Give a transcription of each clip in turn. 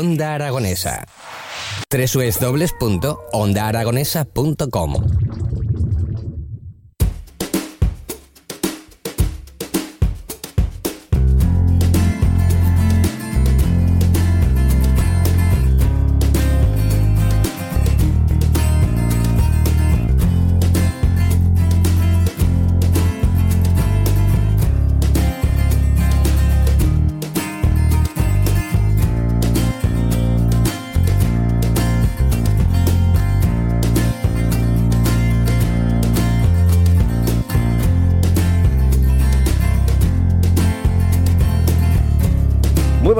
Onda Aragonesa. www.ondaaragonesa.com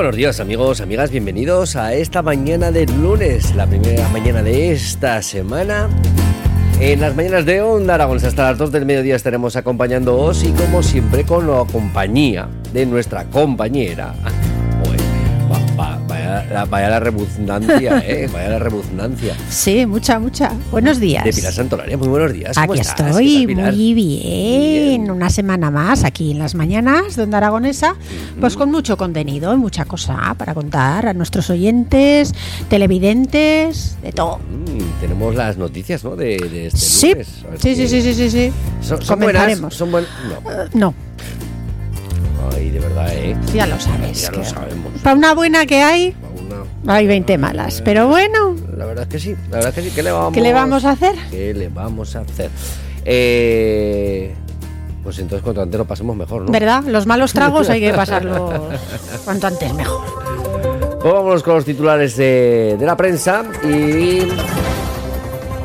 buenos días amigos, amigas, bienvenidos a esta mañana de lunes, la primera mañana de esta semana. En las mañanas de Onda Aragón hasta las 2 del mediodía estaremos acompañándoos y como siempre con la compañía de nuestra compañera. Vaya, la- vaya la rebuznancia, eh, vaya la rebuznancia. Sí, mucha, mucha. Buenos días. De Pilar Santolaria, muy buenos días. ¿cómo Aquí estoy, tal, muy bien. bien. Una semana más aquí en las mañanas de Onda Aragonesa, pues con mucho contenido y mucha cosa para contar a nuestros oyentes, televidentes, de todo. Mm, tenemos las noticias, ¿no? De, de este Sí, lunes. Sí, sí, sí, sí, sí, sí. Son, son buenas. No, Eh, No, ay, de verdad, ¿eh? ya lo sabes. Ya que lo sabemos. Para una buena que hay, Una- hay 20 malas. Pero bueno, La verdad es que sí, la verdad es que sí. ¿Qué le vamos, ¿qué le vamos a hacer? ¿Qué le vamos a hacer? Eh, pues entonces cuanto antes lo pasemos mejor, ¿no? ¿Verdad? Los malos tragos hay que pasarlos cuanto antes mejor. Pues vámonos con los titulares de, de la prensa y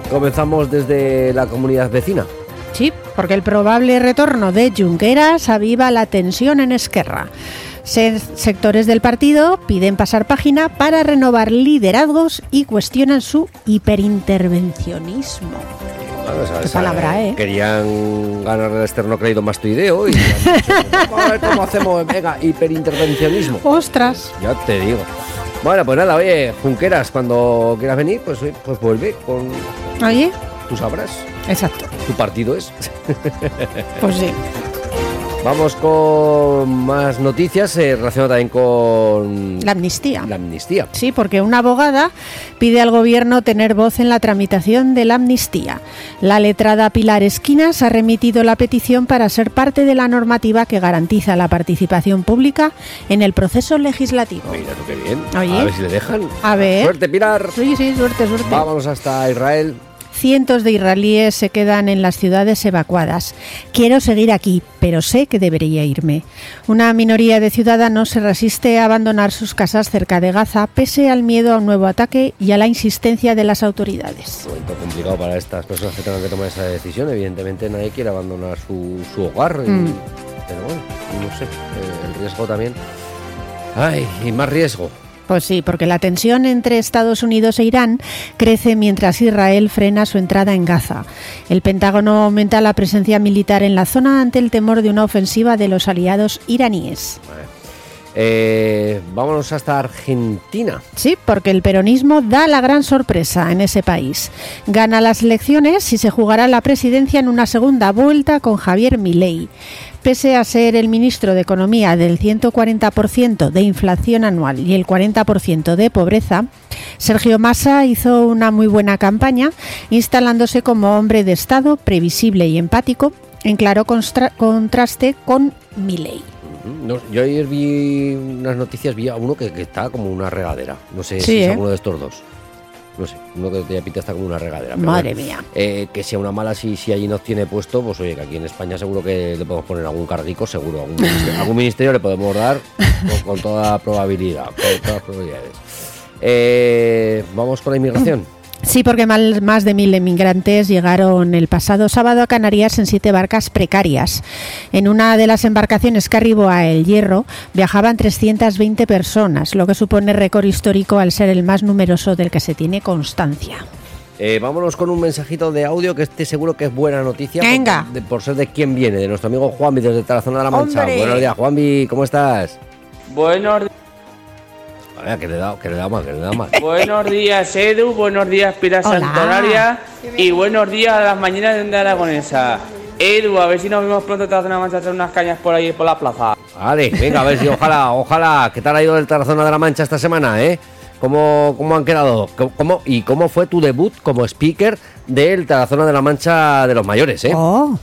comenzamos desde la comunidad vecina. Sí, porque el probable retorno de Junqueras aviva la tensión en Esquerra. Se- sectores del partido piden pasar página para renovar liderazgos y cuestionan su hiperintervencionismo. Bueno, esa- Qué esa- palabra, ¿eh? Querían ganar el externo crédito mastoideo y vamos a ver cómo hacemos, venga, hiperintervencionismo. ¡Ostras! Ya te digo. Bueno, pues nada, oye, Junqueras, cuando quieras venir, pues, pues vuelve con. Oye, Tú sabrás. Exacto. Tu partido es. Pues sí. Vamos con más noticias eh, relacionadas también con La amnistía. la amnistía. Sí, porque una abogada pide al gobierno tener voz en la tramitación de la amnistía. La letrada Pilar Esquinas ha remitido la petición para ser parte de la normativa que garantiza la participación pública en el proceso legislativo. Mira tú qué bien. Oye. A ver si le dejan. A ver. Suerte, Pilar. Sí, sí, suerte, suerte. Vámonos hasta Israel. Cientos de israelíes se quedan en las ciudades evacuadas. Quiero seguir aquí, pero sé que debería irme. Una minoría de ciudadanos se resiste a abandonar sus casas cerca de Gaza, pese al miedo a un nuevo ataque y a la insistencia de las autoridades. momento complicado para estas personas que tengan que tomar esa decisión. Evidentemente nadie quiere abandonar su, su hogar. Mm. pero bueno, no sé, eh, el riesgo también. Ay, y más riesgo. Pues sí, porque la tensión entre Estados Unidos e Irán crece mientras Israel frena su entrada en Gaza. El Pentágono aumenta la presencia militar en la zona ante el temor de una ofensiva de los aliados iraníes. Eh, vámonos hasta Argentina. Sí, porque el peronismo da la gran sorpresa en ese país. Gana las elecciones y se jugará la presidencia en una segunda vuelta con Javier Milei. Pese a ser el ministro de Economía del 140% de inflación anual y el 40% de pobreza, Sergio Massa hizo una muy buena campaña, instalándose como hombre de Estado previsible y empático, en claro contraste con Milei. No, yo ayer vi unas noticias, vi a uno que, que está como una regadera. No sé Sí, si es ¿eh? alguno de estos dos. No sé, uno que te pinta está como una regadera. Madre bueno. mía. Eh, que sea una mala si, si allí nos tiene puesto, pues oye, que aquí en España seguro que le podemos poner algún carguico, seguro. Algún ministerio, algún ministerio le podemos dar con, con toda probabilidad. Con todas las probabilidades. Eh, Vamos con la inmigración. Sí, porque mal- más de mil inmigrantes llegaron el pasado sábado a Canarias en siete barcas precarias. En una de las embarcaciones que arribó a El Hierro viajaban 320 personas, lo que supone récord histórico al ser el más numeroso del que se tiene constancia. Eh, vámonos con un mensajito de audio que este seguro que es buena noticia. por- Venga. de- Por, ser de quién viene, de nuestro amigo Juanvi desde Tarazona de la Mancha. ¡Hombre! Buenos días, Juanvi, ¿cómo estás? Buenos, Vaya, que le da, que le da mal, que le da mal. buenos días, Edu. Buenos días, Pira Hola. Santolaria. Y buenos días a las mañanas de Onda Aragonesa. Edu, a ver si nos vemos pronto. Te hacen una mancha, hacer unas cañas por ahí, por la plaza. Vale, venga, a ver si ojalá, ojalá. ¿Qué tal ha ido el Tarazona de la Mancha esta semana, eh? ¿Cómo, cómo han quedado? ¿Cómo, cómo- ¿Y cómo fue tu debut como speaker del Tarazona de la Mancha de los mayores, eh? Oh,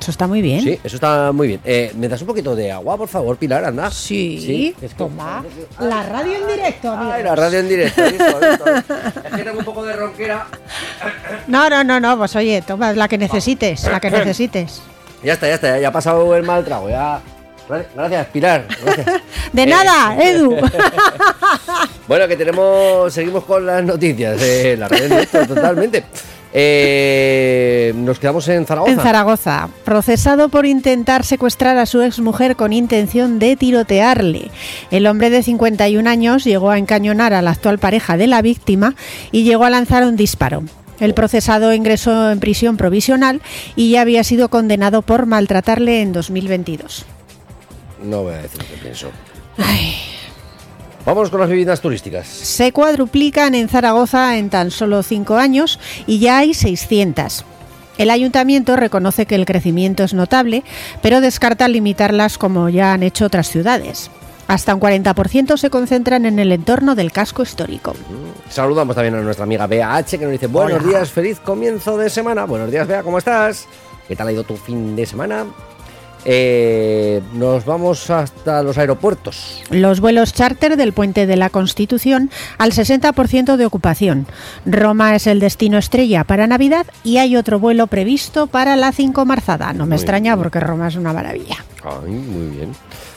eso está muy bien. Sí, eso está muy bien. Eh, ¿Me das un poquito de agua, por favor, Pilar? Anda. Sí, es que- toma. La radio en directo, amigo. Ay, la radio en directo. Es que tengo un poco de ronquera. No, no, no, no, pues oye, toma la que necesites, la que necesites. Ya está, ya está, ya, ha pasado el mal trago. Ya. Gracias, Pilar. Gracias. De Eh, nada, Edu. Bueno, que tenemos, seguimos con las noticias de la radio en directo, totalmente. Eh, nos quedamos en Zaragoza. En Zaragoza, procesado por intentar secuestrar a su exmujer con intención de tirotearle. El hombre de 51 años llegó a encañonar a la actual pareja de la víctima y llegó a lanzar un disparo. El procesado ingresó en prisión provisional y ya había sido condenado por maltratarle en 2022. No voy a decir lo que pienso. Vamos con las viviendas turísticas. Se cuadruplican en Zaragoza en tan solo cinco años y ya hay 600. El ayuntamiento reconoce que el crecimiento es notable, pero descarta limitarlas como ya han hecho otras ciudades. Hasta un 40% se concentran en el entorno del casco histórico. Saludamos también a nuestra amiga Bea H que nos dice buenos Hola. días, feliz comienzo de semana. Buenos días, Bea, ¿cómo estás? ¿Qué tal ha ido tu fin de semana? Eh, nos vamos hasta los aeropuertos. Los vuelos charter del puente de la Constitución al 60% de ocupación. Roma es el destino estrella para Navidad y hay otro vuelo previsto para la 5 marzada. No me Muy extraña bien. porque Roma es una maravilla. Ay, muy bien.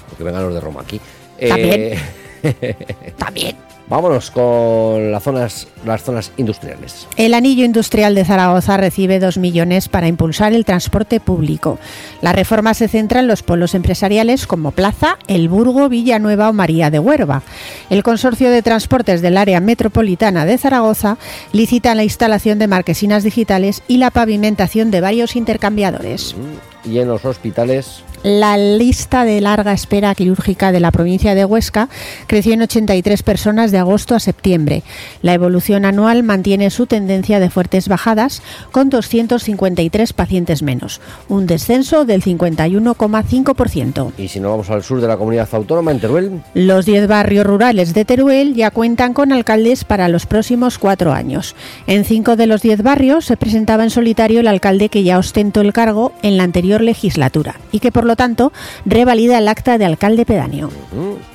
Porque vengan los de Roma aquí. También. Eh, También. Vámonos con las zonas, las zonas industriales. El anillo industrial de Zaragoza recibe 2 millones para impulsar el transporte público. La reforma se centra en los polos empresariales como Plaza, El Burgo, Villanueva o María de Huerva. El Consorcio de Transportes del Área Metropolitana de Zaragoza licita la instalación de marquesinas digitales y la pavimentación de varios intercambiadores. Y en los hospitales, La lista de larga espera quirúrgica de la provincia de Huesca creció en 83 personas de agosto a septiembre. La evolución anual mantiene su tendencia de fuertes bajadas, con 253 pacientes menos, un descenso del 51,5%. y si no vamos al sur de la comunidad autónoma, en Teruel, Los 10 barrios rurales de Teruel ya cuentan con alcaldes para los próximos cuatro años. En cinco de los 10 barrios se presentaba en solitario el alcalde que ya ostentó el cargo en la anterior legislatura y que por lo tanto revalida el acta de alcalde pedáneo.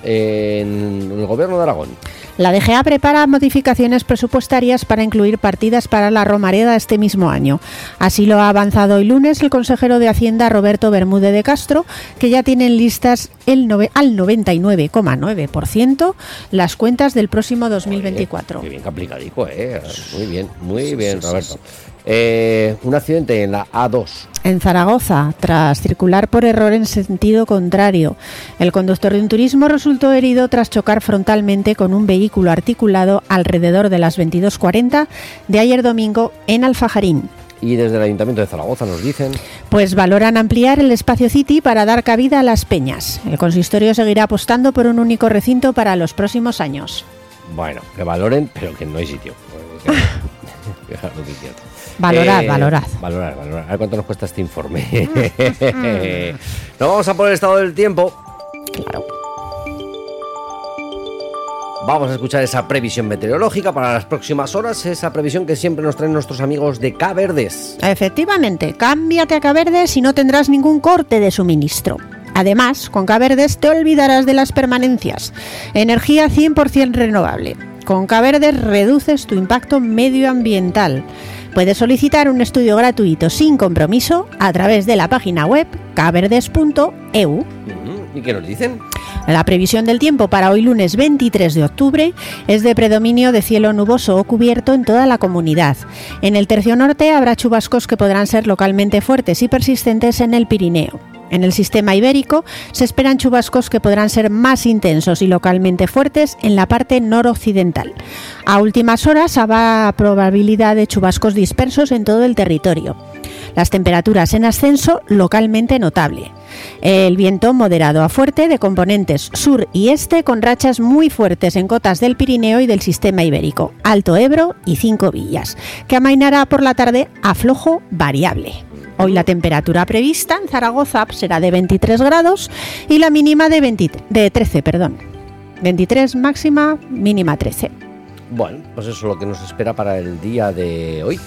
en el gobierno de Aragón. La DGA prepara modificaciones presupuestarias para incluir partidas para la Romareda este mismo año. Así lo ha avanzado hoy lunes el consejero de Hacienda Roberto Bermúdez de Castro, que ya tienen listas el al 99,9% las cuentas del próximo 2024. Qué bien complicadico, ¿eh? Muy bien, muy bien, Roberto. Eh, un accidente en la A2. En Zaragoza, tras circular por error en sentido contrario, el conductor de un turismo resultó herido tras chocar frontalmente con un vehículo articulado alrededor de las 22.40 de ayer domingo en Alfajarín. Y desde el Ayuntamiento de Zaragoza nos dicen Pues valoran ampliar el espacio City para dar cabida a las peñas. El consistorio seguirá apostando por un único recinto para los próximos años. Bueno, que valoren, pero que no hay sitio. Lo que. Valorad, Eh, valorad. Valorar, valorar. A ver cuánto nos cuesta este informe. Nos vamos a por el estado del tiempo. Claro. Vamos a escuchar esa previsión meteorológica para las próximas horas, esa previsión que siempre nos traen nuestros amigos de K-Verdes. Efectivamente, cámbiate a Caverdes y no tendrás ningún corte de suministro. Además, con Caverdes te olvidarás de las permanencias. Energía 100% renovable. Con Caverdes reduces tu impacto medioambiental. Puedes solicitar un estudio gratuito sin compromiso a través de la página web caverdes.eu. Ujú. ¿Y qué nos dicen? La previsión del tiempo para hoy lunes 23 de octubre es de predominio de cielo nuboso o cubierto en toda la comunidad. En el tercio norte habrá chubascos que podrán ser localmente fuertes y persistentes en el Pirineo. En el sistema ibérico se esperan chubascos que podrán ser más intensos y localmente fuertes en la parte noroccidental. A últimas horas habrá probabilidad de chubascos dispersos en todo el territorio. Las temperaturas en ascenso localmente notable. El viento moderado a fuerte de componentes sur y este con rachas muy fuertes en cotas del Pirineo y del sistema ibérico, Alto Ebro y Cinco Villas, que amainará por la tarde a flojo variable. Hoy la temperatura prevista en Zaragoza será de 23 grados y la mínima de, 20 de 13, perdón. 23 máxima, mínima 13. Bueno, pues eso es lo que nos espera para el día de hoy.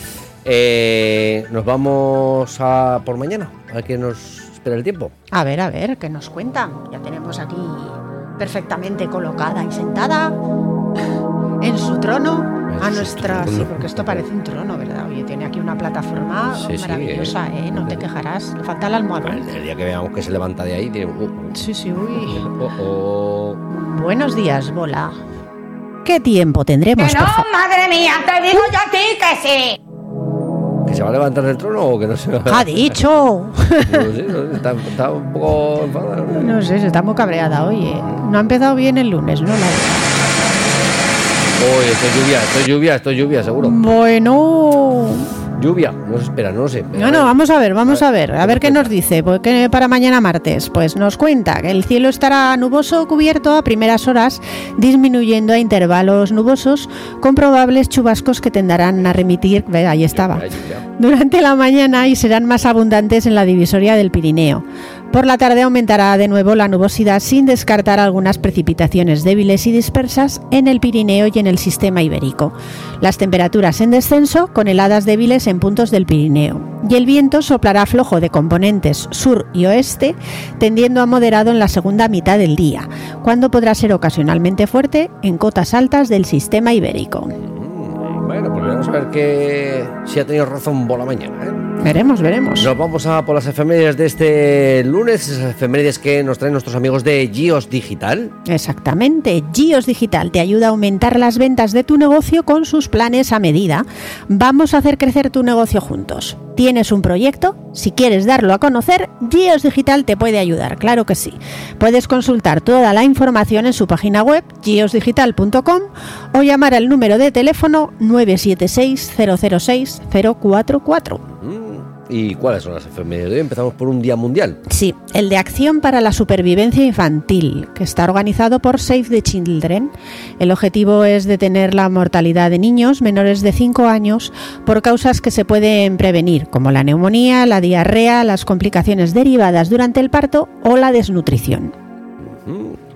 Eh, nos vamos a por mañana, a qué nos espera el tiempo. A ver, a ver, ¿qué nos cuentan? Ya tenemos aquí perfectamente colocada y sentada en su trono a nuestra... Sí, porque esto parece un trono, ¿verdad? Oye, tiene aquí una plataforma Sí, sí, maravillosa, eh. ¿eh? No te quejarás. Le falta el almohadón. El, el día que veamos que se levanta de ahí, tiene, uh, Sí, sí, uy. oh, oh. Buenos días, bola. ¿Qué tiempo tendremos? Que no, madre mía, te digo yo a ti que sí. ¿Que se va a levantar del trono o que no se va ¡Ha dicho! No sé, no sé, está, está un poco enfadada. ¿no? No sé, se está muy cabreada, oye. No ha empezado bien el lunes, ¿no? La- Uy, esto es lluvia, esto es lluvia, esto es lluvia, seguro. Bueno. Lluvia, no se espera, no lo sé. No, no, vamos a ver, vamos a ver, a ver qué nos dice. Pues que para mañana martes, pues nos cuenta que el cielo estará nuboso cubierto a primeras horas, disminuyendo a intervalos nubosos, con probables chubascos que tendarán a remitir. Ve, ahí estaba. Durante la mañana y serán más abundantes en la divisoria del Pirineo. Por la tarde aumentará de nuevo la nubosidad sin descartar algunas precipitaciones débiles y dispersas en el Pirineo y en el sistema ibérico. Las temperaturas en descenso con heladas débiles en puntos del Pirineo. Y el viento soplará flojo de componentes sur y oeste, tendiendo a moderado en la segunda mitad del día, cuando podrá ser ocasionalmente fuerte en cotas altas del sistema ibérico. Vamos a ver que si ha tenido razón Bola mañana. ¿eh? Veremos, veremos. Nos vamos a por las efemérides de este lunes, esas efemérides que nos traen nuestros amigos de Gios Digital. Exactamente, Gios Digital te ayuda a aumentar las ventas de tu negocio con sus planes a medida. Vamos a hacer crecer tu negocio juntos. ¿Tienes un proyecto? Si quieres darlo a conocer, Gios Digital te puede ayudar, claro que sí. Puedes consultar toda la información en su página web giosdigital.com o llamar al número de teléfono 976 006 044. ¿Y cuáles son las efemérides de hoy? Empezamos por un día mundial. Sí, el de Acción para la Supervivencia Infantil, que está organizado por Save the Children. El objetivo es detener la mortalidad de niños menores de 5 años por causas que se pueden prevenir, como la neumonía, la diarrea, las complicaciones derivadas durante el parto o la desnutrición.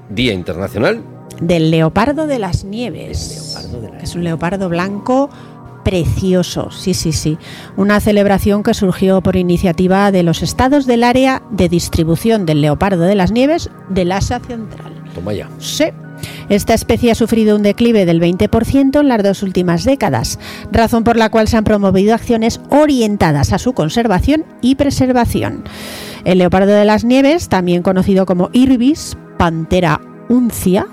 Día Internacional. Del leopardo de las nieves, leopardo de es un leopardo blanco precioso, sí, sí, sí. Una celebración que surgió por iniciativa de los estados del área de distribución del leopardo de las nieves del Asia Central. Toma ya. Sí. Esta especie ha sufrido un declive del 20% en las dos últimas décadas, razón por la cual se han promovido acciones orientadas a su conservación y preservación. El leopardo de las nieves, también conocido como Irbis, Pantera uncia,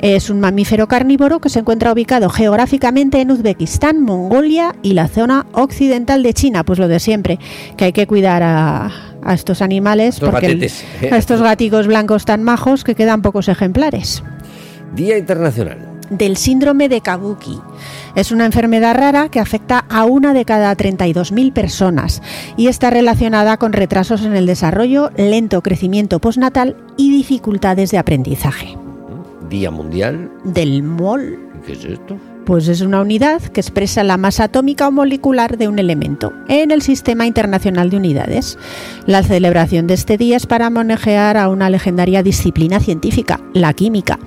es un mamífero carnívoro que se encuentra ubicado geográficamente en Uzbekistán, Mongolia y la zona occidental de China. Pues lo de siempre, que hay que cuidar a, a estos animales Estos porque a estos gaticos blancos tan majos que quedan pocos ejemplares Día Internacional. del síndrome de Kabuki. Es una enfermedad rara que afecta a una de cada 32.000 personas y está relacionada con retrasos en el desarrollo, lento crecimiento postnatal y dificultades de aprendizaje. Día Mundial. Del MOL. ¿Qué es esto? Pues es una unidad que expresa la masa atómica o molecular de un elemento en el Sistema Internacional de Unidades. La celebración de este día es para homenajear a una legendaria disciplina científica, la química,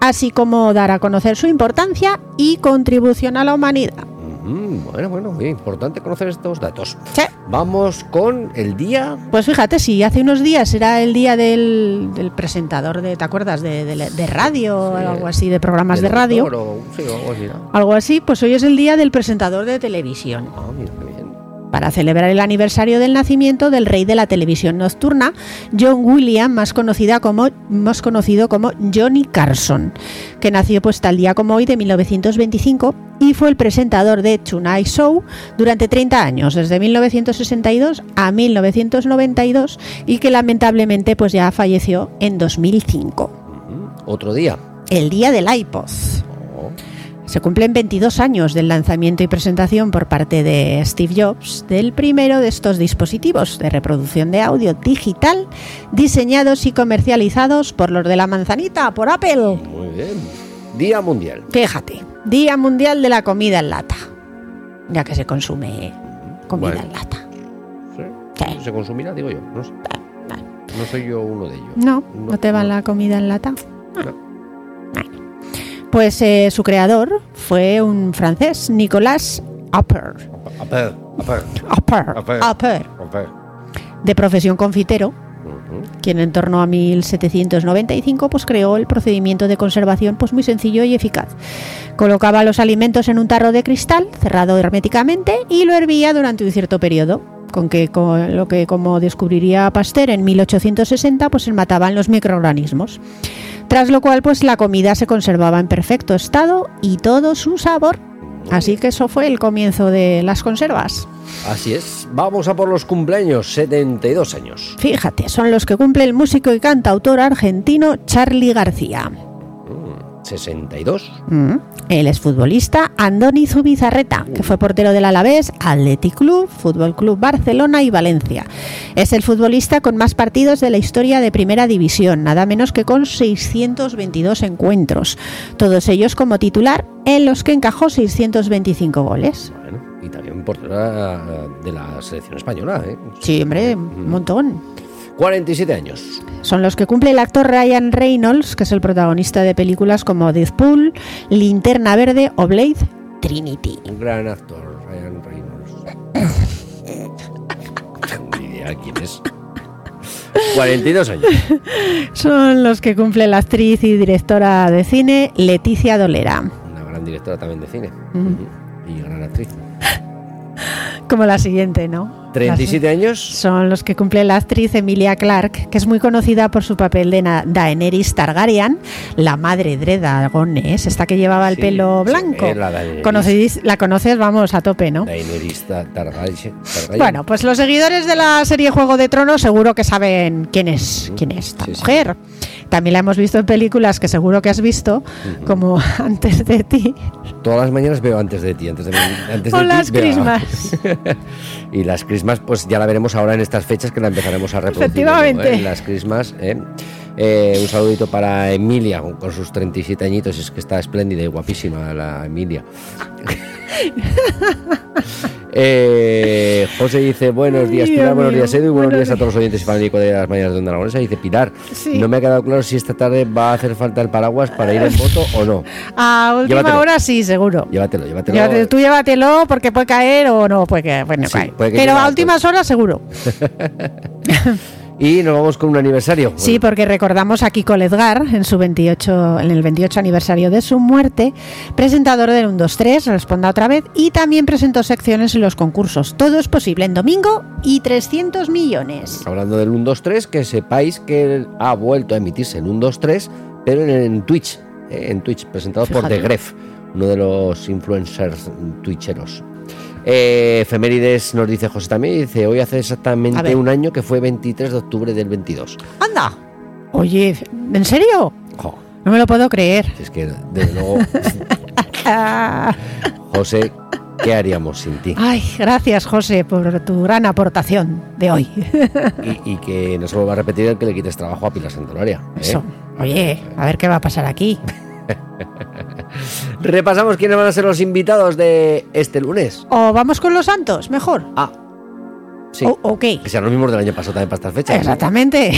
así como dar a conocer su importancia y contribución a la humanidad. Mm, bueno, bueno, bien importante conocer estos datos. Sí. Vamos con el día. Pues fíjate, si hace unos días era el día del, del presentador de, ¿te acuerdas? De, de- de radio o Sí. algo así, de programas de radio. o- sí, o algo así, ¿no? Algo así, pues hoy es el día del presentador de televisión. Ah, mira. Para celebrar el aniversario del nacimiento del rey de la televisión nocturna, John William, más, conocida como, más conocido como Johnny Carson, que nació pues tal día como hoy de 1925 y fue el presentador de Tonight Show durante 30 años, desde 1962 a 1992 y que lamentablemente pues ya falleció en 2005. Otro día. El día del iPod. Se cumplen 22 años del lanzamiento y presentación por parte de Steve Jobs del primero de estos dispositivos de reproducción de audio digital diseñados y comercializados por los de la manzanita, por Apple. Muy bien. Día mundial. Fíjate, Día Mundial de la Comida en Lata, ya que se consume comida Bueno. en lata. ¿Sí? Sí. ¿Se consumirá? Digo yo. No, sé. No soy yo uno de ellos. No, no te va la comida en lata. No. Bueno. Pues eh, su creador fue un francés, Nicolas apel, Appert, Appert. Appert, apel. de profesión confitero, quien en torno a 1795 pues creó el procedimiento de conservación pues muy sencillo y eficaz. Colocaba los alimentos en un tarro de cristal cerrado herméticamente y lo hervía durante un cierto periodo, con que con lo que como descubriría Pasteur en 1860 pues se mataban los microorganismos. Tras lo cual pues la comida se conservaba en perfecto estado y todo su sabor. Así que eso fue el comienzo de las conservas. Así es. Vamos a por los cumpleaños. 72 años. Fíjate, son los que cumple el músico y cantautor argentino Charly García. 62. Mm. Él es futbolista Andoni Zubizarreta, que fue portero del Alavés, Athletic Club, Fútbol Club Barcelona y Valencia. Es el futbolista con más partidos de la historia de Primera División, nada menos que con 622 encuentros, todos ellos como titular, en los que encajó 625 goles. Bueno, y también portera de la selección española. ¿eh? Sí, hombre, un montón. 47 años. Son los que cumple el actor Ryan Reynolds, que es el protagonista de películas como Deadpool, Linterna Verde o Blade Trinity. Un gran actor, Ryan Reynolds. Tengo ni idea quién es. 42 años. Son los que cumple la actriz y directora de cine Leticia Dolera. Una gran directora también de cine. Mm. Y gran actriz. Como la siguiente, ¿no? 37 años. Son los que cumple la actriz Emilia Clarke, que es muy conocida por su papel de Daenerys Targaryen, la madre de dragones, esta que llevaba el Sí, pelo sí, blanco. es la Daenerys. Conocéis- la conoces, vamos, a tope, ¿no? Daenerys Tar- Targaryen. Bueno, pues los seguidores de la serie Juego de Tronos seguro que saben quién es, quién es esta Sí, sí. mujer. También la hemos visto en películas que seguro que has visto, como Antes de ti Todas las mañanas veo antes de ti. Antes de, antes o de ti, Las veo- Christmas. y las Christmas, pues ya la veremos ahora en estas fechas que la empezaremos a reproducir. Efectivamente. ¿no? ¿Eh? Las Christmas. ¿eh? Eh, un saludito para Emilia, con, con sus 37 añitos. Es que está espléndida y guapísima la Emilia. Eh, José dice buenos días Pilar, Dios buenos mío, días Edu y buenos buenos días a todos los oyentes y fanáticos de las mañanas de Onda Aragonesa. Dice Pilar, Sí. no me ha quedado claro si esta tarde va a hacer falta el paraguas para ir en moto o no. A última Llévatelo. hora sí, seguro. Llévatelo, llévatelo. Llévate- tú llévatelo porque puede caer o no puede caer. Bueno, Sí, cae. puede que Pero a últimas horas seguro. Y nos vamos con un aniversario. Sí, porque recordamos a Kiko Ledgar en su 28, en el 28 aniversario de su muerte, presentador del 1 2 3, responda otra vez y también presentó secciones en los concursos. Todo es posible en domingo y 300 millones. Hablando del 1, 2, 3, que sepáis que ha vuelto a emitirse en 1, 2, 3, pero en, en Twitch, eh, en Twitch, presentado por. The Gref, uno de los influencers twitcheros. Eh, efemérides nos dice José también, dice, hoy hace exactamente un año que fue 23 de octubre del 22. Anda. Oye, ¿en serio? Jo, No me lo puedo creer. es que, desde luego, José, ¿qué haríamos sin ti? Ay, gracias José por tu gran aportación de hoy. Y, y que no se vuelva a repetir el que le quites trabajo a Pilar Santolaria. ¿eh? Eso. Oye, a ver qué va a pasar aquí. Repasamos quiénes van a ser los invitados de este lunes. O vamos con los santos, mejor. Ah, sí. O- ok. Que sean los mismos del año pasado también para estas fechas. Exactamente.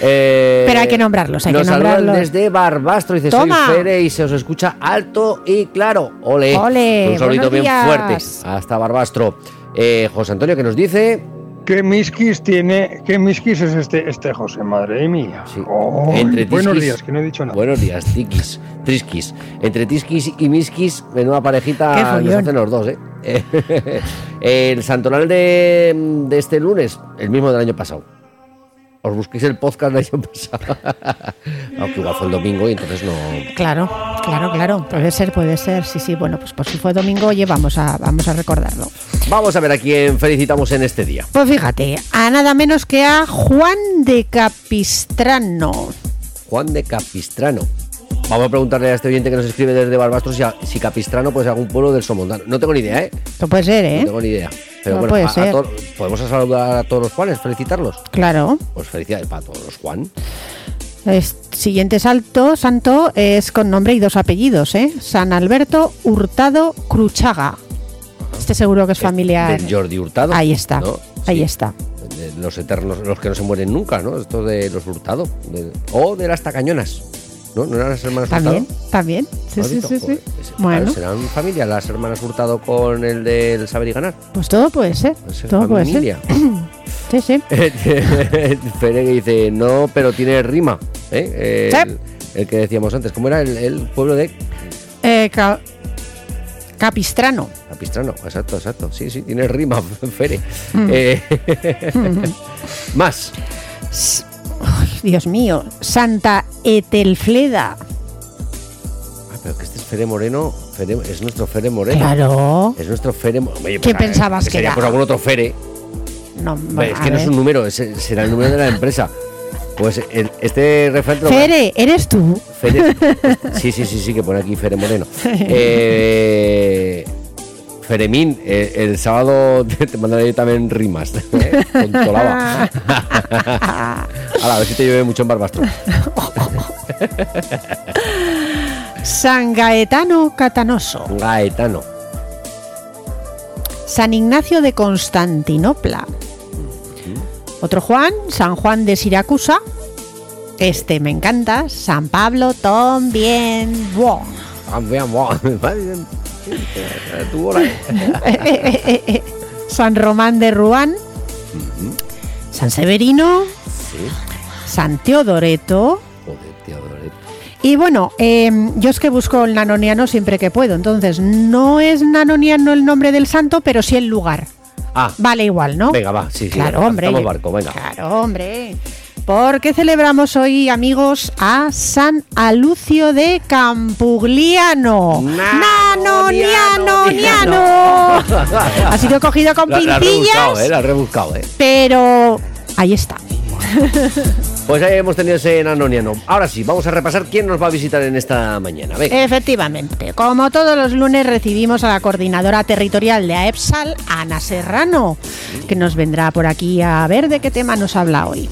Eh, Pero hay que nombrarlos, hay que nos saludan nombrarlos. desde Barbastro, dice Toma. soy Fere y se os escucha alto y claro. Ole. Ole, Un saludito buenos bien fuerte hasta Barbastro. Eh, José Antonio que nos dice ¿Qué miskis tiene? ¿Qué miskis es este, este José? Madre mía. Sí. Oh, Entre buenos días, que no he dicho nada. Buenos días, Tikis, Triskis. Entre Tiskis y Miskis, menuda parejita nos hacen los dos, ¿eh? el santoral de, de este lunes, el mismo del año pasado. Os busquéis el podcast del año pasado. Aunque igual fue el domingo y entonces no. Claro, claro, claro. Puede ser, puede ser. Sí, sí. Bueno, pues por si fue domingo, oye, vamos a, vamos a recordarlo. Vamos a ver a quién felicitamos en este día. Pues fíjate, a nada menos que a Juan de Capistrano. Juan de Capistrano. Vamos a preguntarle a este oyente que nos escribe desde Barbastro si, a- si Capistrano puede ser algún pueblo del Somontano. No tengo ni idea, ¿eh? Esto puede ser, No ¿eh? tengo ni idea. Pero No bueno, puede a- a ser. to- podemos saludar a todos los Juanes, felicitarlos. Claro. Pues felicidades para todos los Juan. El siguiente salto, santo es con nombre y dos apellidos, ¿eh? San Alberto Hurtado Cruchaga. Este seguro que es familiar. Del Jordi Hurtado. Ahí está, ¿no? ahí Sí. está. De Los eternos, los que no se mueren nunca, ¿no? Esto de los Hurtado. De- o de las Tacañonas. ¿No? ¿No eran las hermanas También, Hurtado? también. Sí, ¿Has sí, sí, sí. Bueno, Serán familia las hermanas Hurtado con el del saber y ganar. pues todo puede ser. Todo puede ser. familia. Sí, sí. Fere que dice, no, pero tiene rima. ¿eh? El, que decíamos antes. ¿Cómo era el, el pueblo de Eh, Ca- Capistrano. Capistrano? Exacto, exacto. Sí, sí, tiene rima, Fere. Mm. Eh, más. Dios mío. Santa Etelfleda. Ah, pero que este es Fere Moreno. Fere- es nuestro Fere Moreno. Claro. Es nuestro Fere Mo- Oye, ¿Qué pues, a- pensabas que sería era? pues algún otro Fere. No, Hombre, es que no es un número, es- será el número de la empresa. Pues el- este referente. lo- Fere, ¿eres tú? Fere- sí, sí, sí, sí, que pone aquí Fere Moreno. Eh, Feremín, eh, el sábado te, mandaré también rimas. ¿eh? Con tolaba. Ahora, a ver si te llueve mucho en Barbastro. San Gaetano Catanoso. Gaetano. San Ignacio de Constantinopla. Otro Juan, San Juan de Siracusa. Este me encanta. San Pablo también. Buah. Ah, vean, San Román de Ruán. San Severino. Sí. San Teodoreto. Joder. Y bueno, eh, yo es que busco el nanoniano siempre que puedo. Entonces, no es nanoniano el nombre del santo, pero sí el lugar. Ah, Vale igual, ¿no? venga, va, sí, sí. Claro, hombre. Estamos barco, venga. Claro, hombre. Porque celebramos hoy, amigos, a San Alucio de Campugliano. Nano, niano, niano. Ha sido cogido con La, la rebuscado, pintillas, eh, la has rebuscado, eh. pero ahí está. Pues ahí hemos tenido ese nanoniano. Ahora sí, vamos a repasar quién nos va a visitar en esta mañana. Efectivamente, como todos los lunes recibimos a la coordinadora territorial de AEPSAL, Ana Serrano, que nos vendrá por aquí a ver de qué tema nos habla hoy.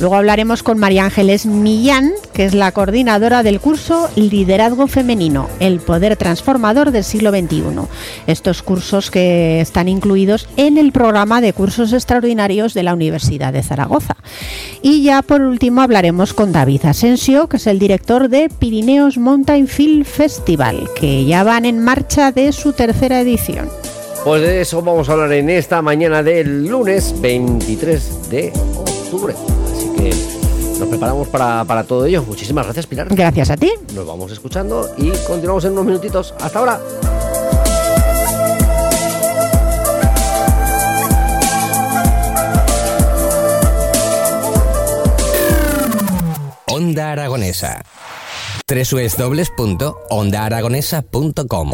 Luego hablaremos con María Ángeles Millán, que es la coordinadora del curso Liderazgo Femenino, el poder transformador del siglo XXI. Estos cursos que están incluidos en el programa de cursos extraordinarios de la Universidad de Zaragoza. Y ya por último hablaremos con David Asensio, que es el director de Pirineos Mountain Film Festival, que ya van en marcha de su tercera edición. Pues de eso vamos a hablar en esta mañana del lunes 23 de octubre. Así que nos preparamos para, para todo ello. Muchísimas gracias, Pilar. Gracias a ti. Nos vamos escuchando y continuamos en unos minutitos. Hasta ahora. Onda Aragonesa. www.ondaaragonesa.com